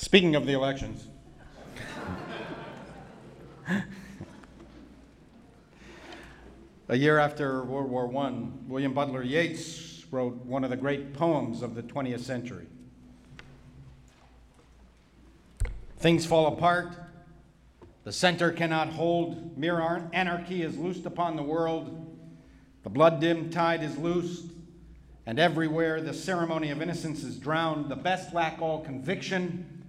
Speaking of the elections, a year after World War I, William Butler Yeats wrote one of the great poems of the 20th century. Things fall apart. The center cannot hold. Mere anarchy is loosed upon the world. The blood dimmed tide is loosed. And everywhere the ceremony of innocence is drowned. The best lack all conviction,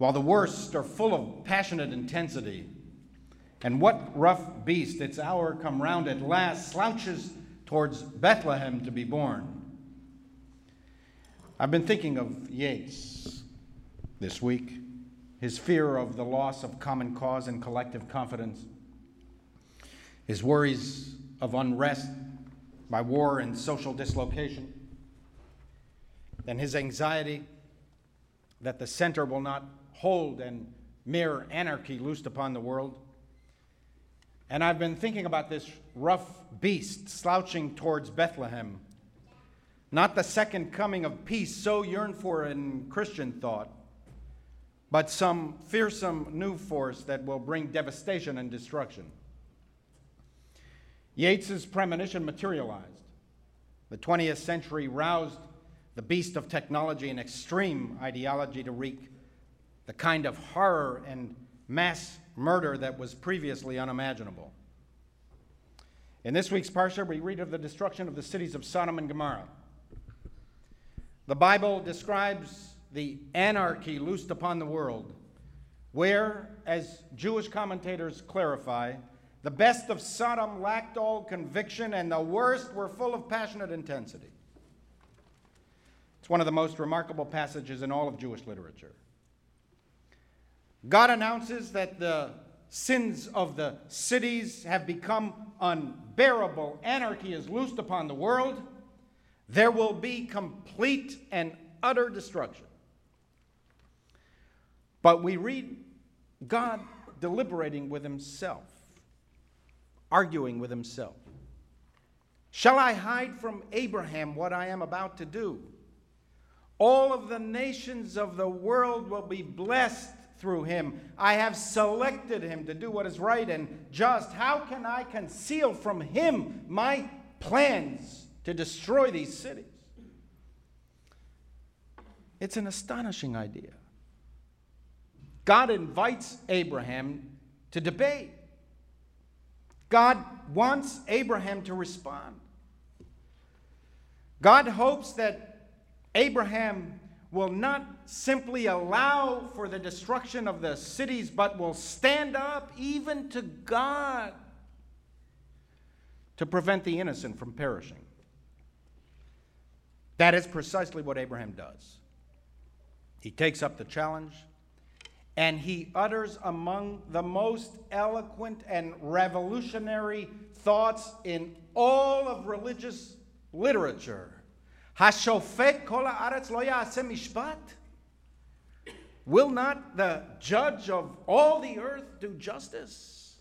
while the worst are full of passionate intensity. And what rough beast, its hour come round at last, slouches towards Bethlehem to be born? I've been thinking of Yeats this week his fear of the loss of common cause and collective confidence, his worries of unrest by war and social dislocation, and his anxiety that the center will not hold and mere anarchy loosed upon the world. And I've been thinking about this rough beast slouching towards Bethlehem, not the second coming of peace so yearned for in Christian thought but some fearsome new force that will bring devastation and destruction. Yeats's premonition materialized. The 20th century roused the beast of technology and extreme ideology to wreak the kind of horror and mass murder that was previously unimaginable. In this week's Parsha, we read of the destruction of the cities of Sodom and Gomorrah. The Bible describes the anarchy loosed upon the world, where, as Jewish commentators clarify, the best of Sodom lacked all conviction and the worst were full of passionate intensity. It's one of the most remarkable passages in all of Jewish literature. God announces that the sins of the cities have become unbearable. Anarchy is loosed upon the world. There will be complete and utter destruction. But we read God deliberating with himself, arguing with himself. Shall I hide from Abraham what I am about to do? All of the nations of the world will be blessed through him. I have selected him to do what is right and just. How can I conceal from him my plans to destroy these cities? It's an astonishing idea. God invites Abraham to debate. God wants Abraham to respond. God hopes that Abraham will not simply allow for the destruction of the cities, but will stand up even to God to prevent the innocent from perishing. That is precisely what Abraham does. He takes up the challenge and he utters among the most eloquent and revolutionary thoughts in all of religious literature. Hashofet kol haaretz lo mishpat. Will not the judge of all the earth do justice?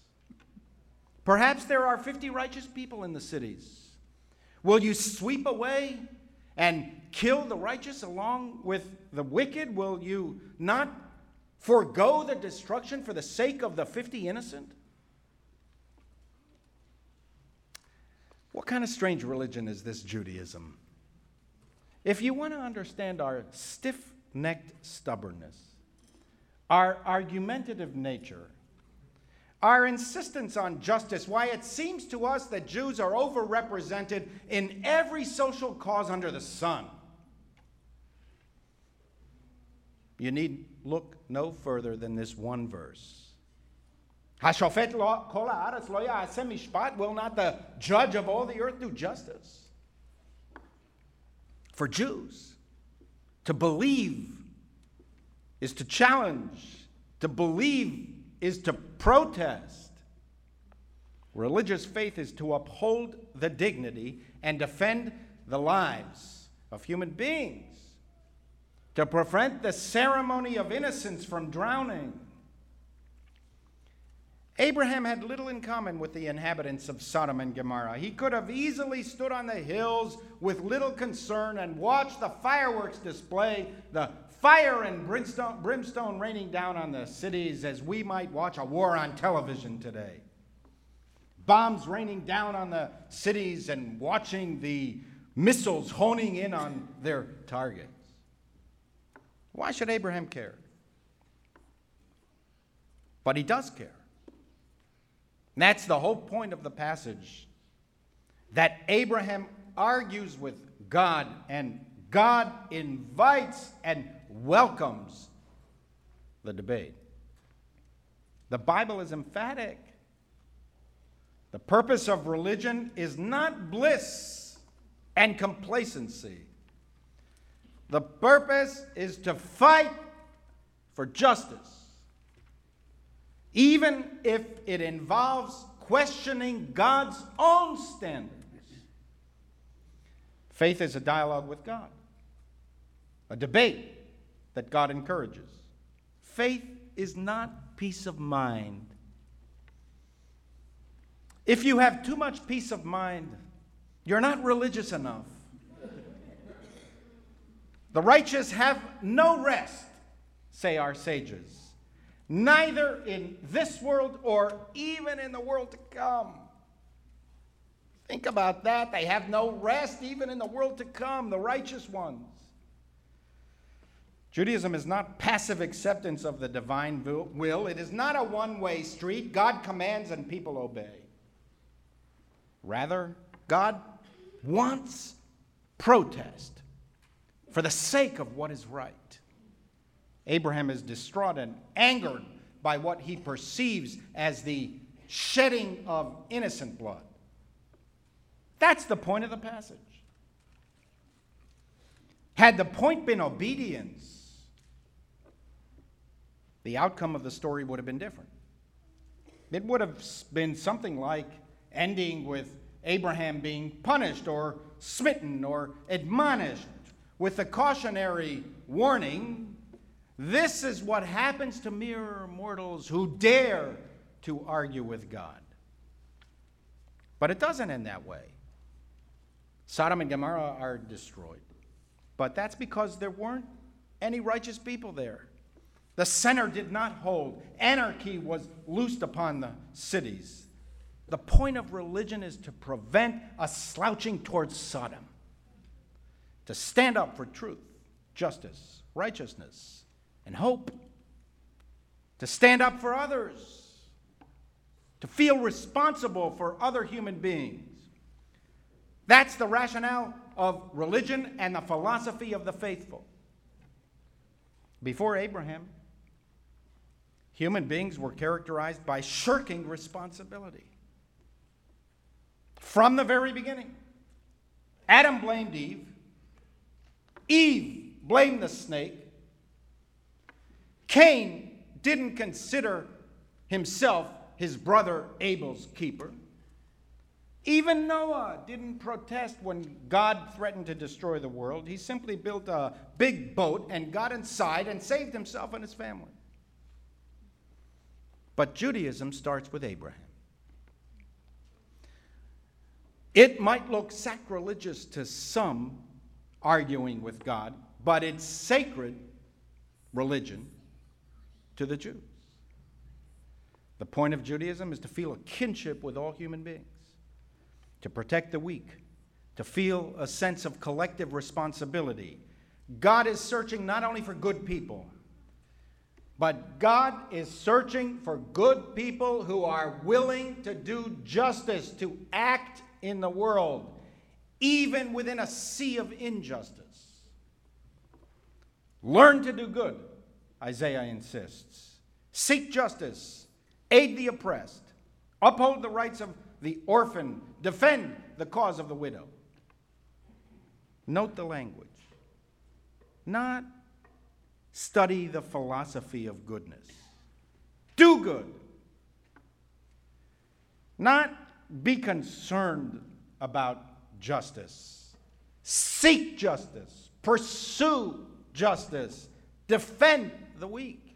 Perhaps there are 50 righteous people in the cities. Will you sweep away and kill the righteous along with the wicked? Will you not forego the destruction for the sake of the 50 innocent? What kind of strange religion is this Judaism? If you want to understand our stiff necked stubbornness, our argumentative nature, our insistence on justice, why it seems to us that Jews are overrepresented in every social cause under the sun. You need look no further than this one verse. Hashofet kol haaretz lo mishpat. Will not the judge of all the earth do justice? For Jews, to believe is to challenge. To believe is to protest. Religious faith is to uphold the dignity and defend the lives of human beings to prevent the ceremony of innocence from drowning. Abraham had little in common with the inhabitants of Sodom and Gomorrah. He could have easily stood on the hills with little concern and watched the fireworks display, the fire and brimstone, brimstone raining down on the cities as we might watch a war on television today. Bombs raining down on the cities and watching the missiles honing in on their targets. Why should Abraham care? But he does care. And that's the whole point of the passage that Abraham argues with God, and God invites and welcomes the debate. The Bible is emphatic. The purpose of religion is not bliss and complacency. The purpose is to fight for justice, even if it involves questioning God's own standards. Faith is a dialogue with God, a debate that God encourages. Faith is not peace of mind. If you have too much peace of mind, you're not religious enough. The righteous have no rest, say our sages, neither in this world or even in the world to come. Think about that. They have no rest even in the world to come, the righteous ones. Judaism is not passive acceptance of the divine will. It is not a one way street. God commands and people obey. Rather, God wants protest for the sake of what is right. Abraham is distraught and angered by what he perceives as the shedding of innocent blood. That's the point of the passage. Had the point been obedience, the outcome of the story would have been different. It would have been something like ending with Abraham being punished or smitten or admonished with the cautionary warning this is what happens to mere mortals who dare to argue with God. But it doesn't end that way. Sodom and Gomorrah are destroyed. But that's because there weren't any righteous people there. The center did not hold. Anarchy was loosed upon the cities. The point of religion is to prevent a slouching towards Sodom to stand up for truth, justice, righteousness, and hope, to stand up for others, to feel responsible for other human beings. That's the rationale of religion and the philosophy of the faithful. Before Abraham, human beings were characterized by shirking responsibility. From the very beginning, Adam blamed Eve, Eve blamed the snake. Cain didn't consider himself his brother Abel's keeper. Even Noah didn't protest when God threatened to destroy the world. He simply built a big boat and got inside and saved himself and his family. But Judaism starts with Abraham. It might look sacrilegious to some arguing with God, but it's sacred religion to the Jews. The point of Judaism is to feel a kinship with all human beings, to protect the weak, to feel a sense of collective responsibility. God is searching not only for good people, but God is searching for good people who are willing to do justice, to act in the world even within a sea of injustice. Learn to do good, Isaiah insists. Seek justice, aid the oppressed, uphold the rights of the orphan, defend the cause of the widow. Note the language. Not study the philosophy of goodness. Do good. Not be concerned about justice. Seek justice. Pursue justice. Defend the weak.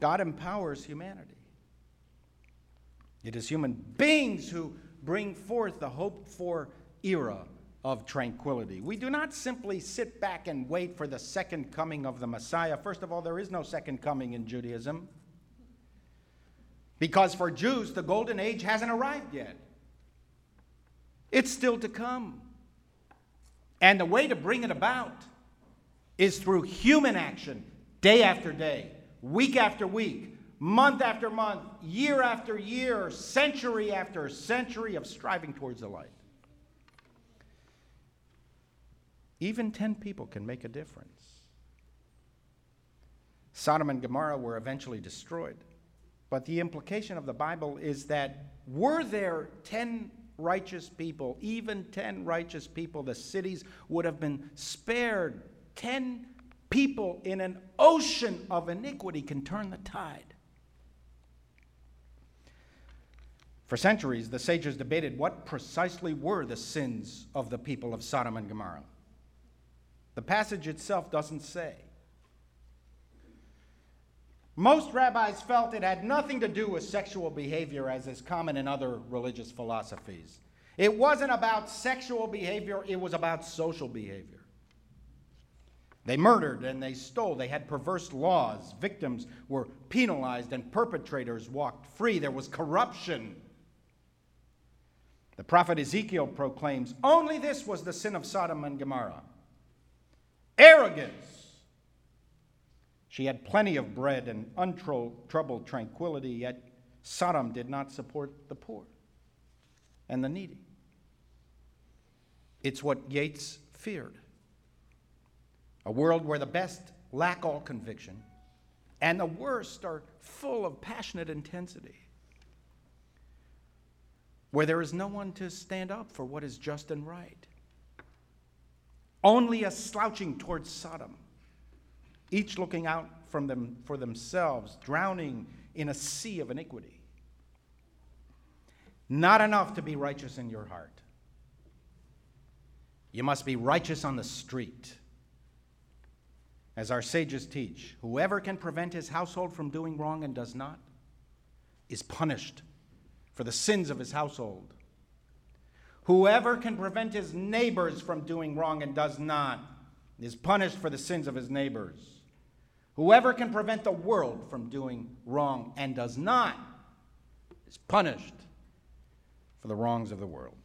God empowers humanity. It is human beings who bring forth the hope for era of tranquility. We do not simply sit back and wait for the second coming of the Messiah. First of all, there is no second coming in Judaism. Because for Jews, the golden age hasn't arrived yet. It's still to come. And the way to bring it about is through human action, day after day, week after week, month after month, year after year, century after century of striving towards the light. Even 10 people can make a difference. Sodom and Gomorrah were eventually destroyed. But the implication of the Bible is that were there 10 righteous people, even 10 righteous people, the cities would have been spared. 10 people in an ocean of iniquity can turn the tide. For centuries, the sages debated what precisely were the sins of the people of Sodom and Gomorrah. The passage itself doesn't say. Most rabbis felt it had nothing to do with sexual behavior, as is common in other religious philosophies. It wasn't about sexual behavior, it was about social behavior. They murdered and they stole. They had perverse laws. Victims were penalized and perpetrators walked free. There was corruption. The prophet Ezekiel proclaims only this was the sin of Sodom and Gomorrah arrogance. She had plenty of bread and untroubled tranquility, yet Sodom did not support the poor and the needy. It's what Yeats feared a world where the best lack all conviction and the worst are full of passionate intensity, where there is no one to stand up for what is just and right only a slouching towards Sodom, each looking out from them for themselves, drowning in a sea of iniquity. Not enough to be righteous in your heart. You must be righteous on the street. As our sages teach, whoever can prevent his household from doing wrong and does not is punished for the sins of his household. Whoever can prevent his neighbors from doing wrong and does not is punished for the sins of his neighbors. Whoever can prevent the world from doing wrong and does not is punished for the wrongs of the world.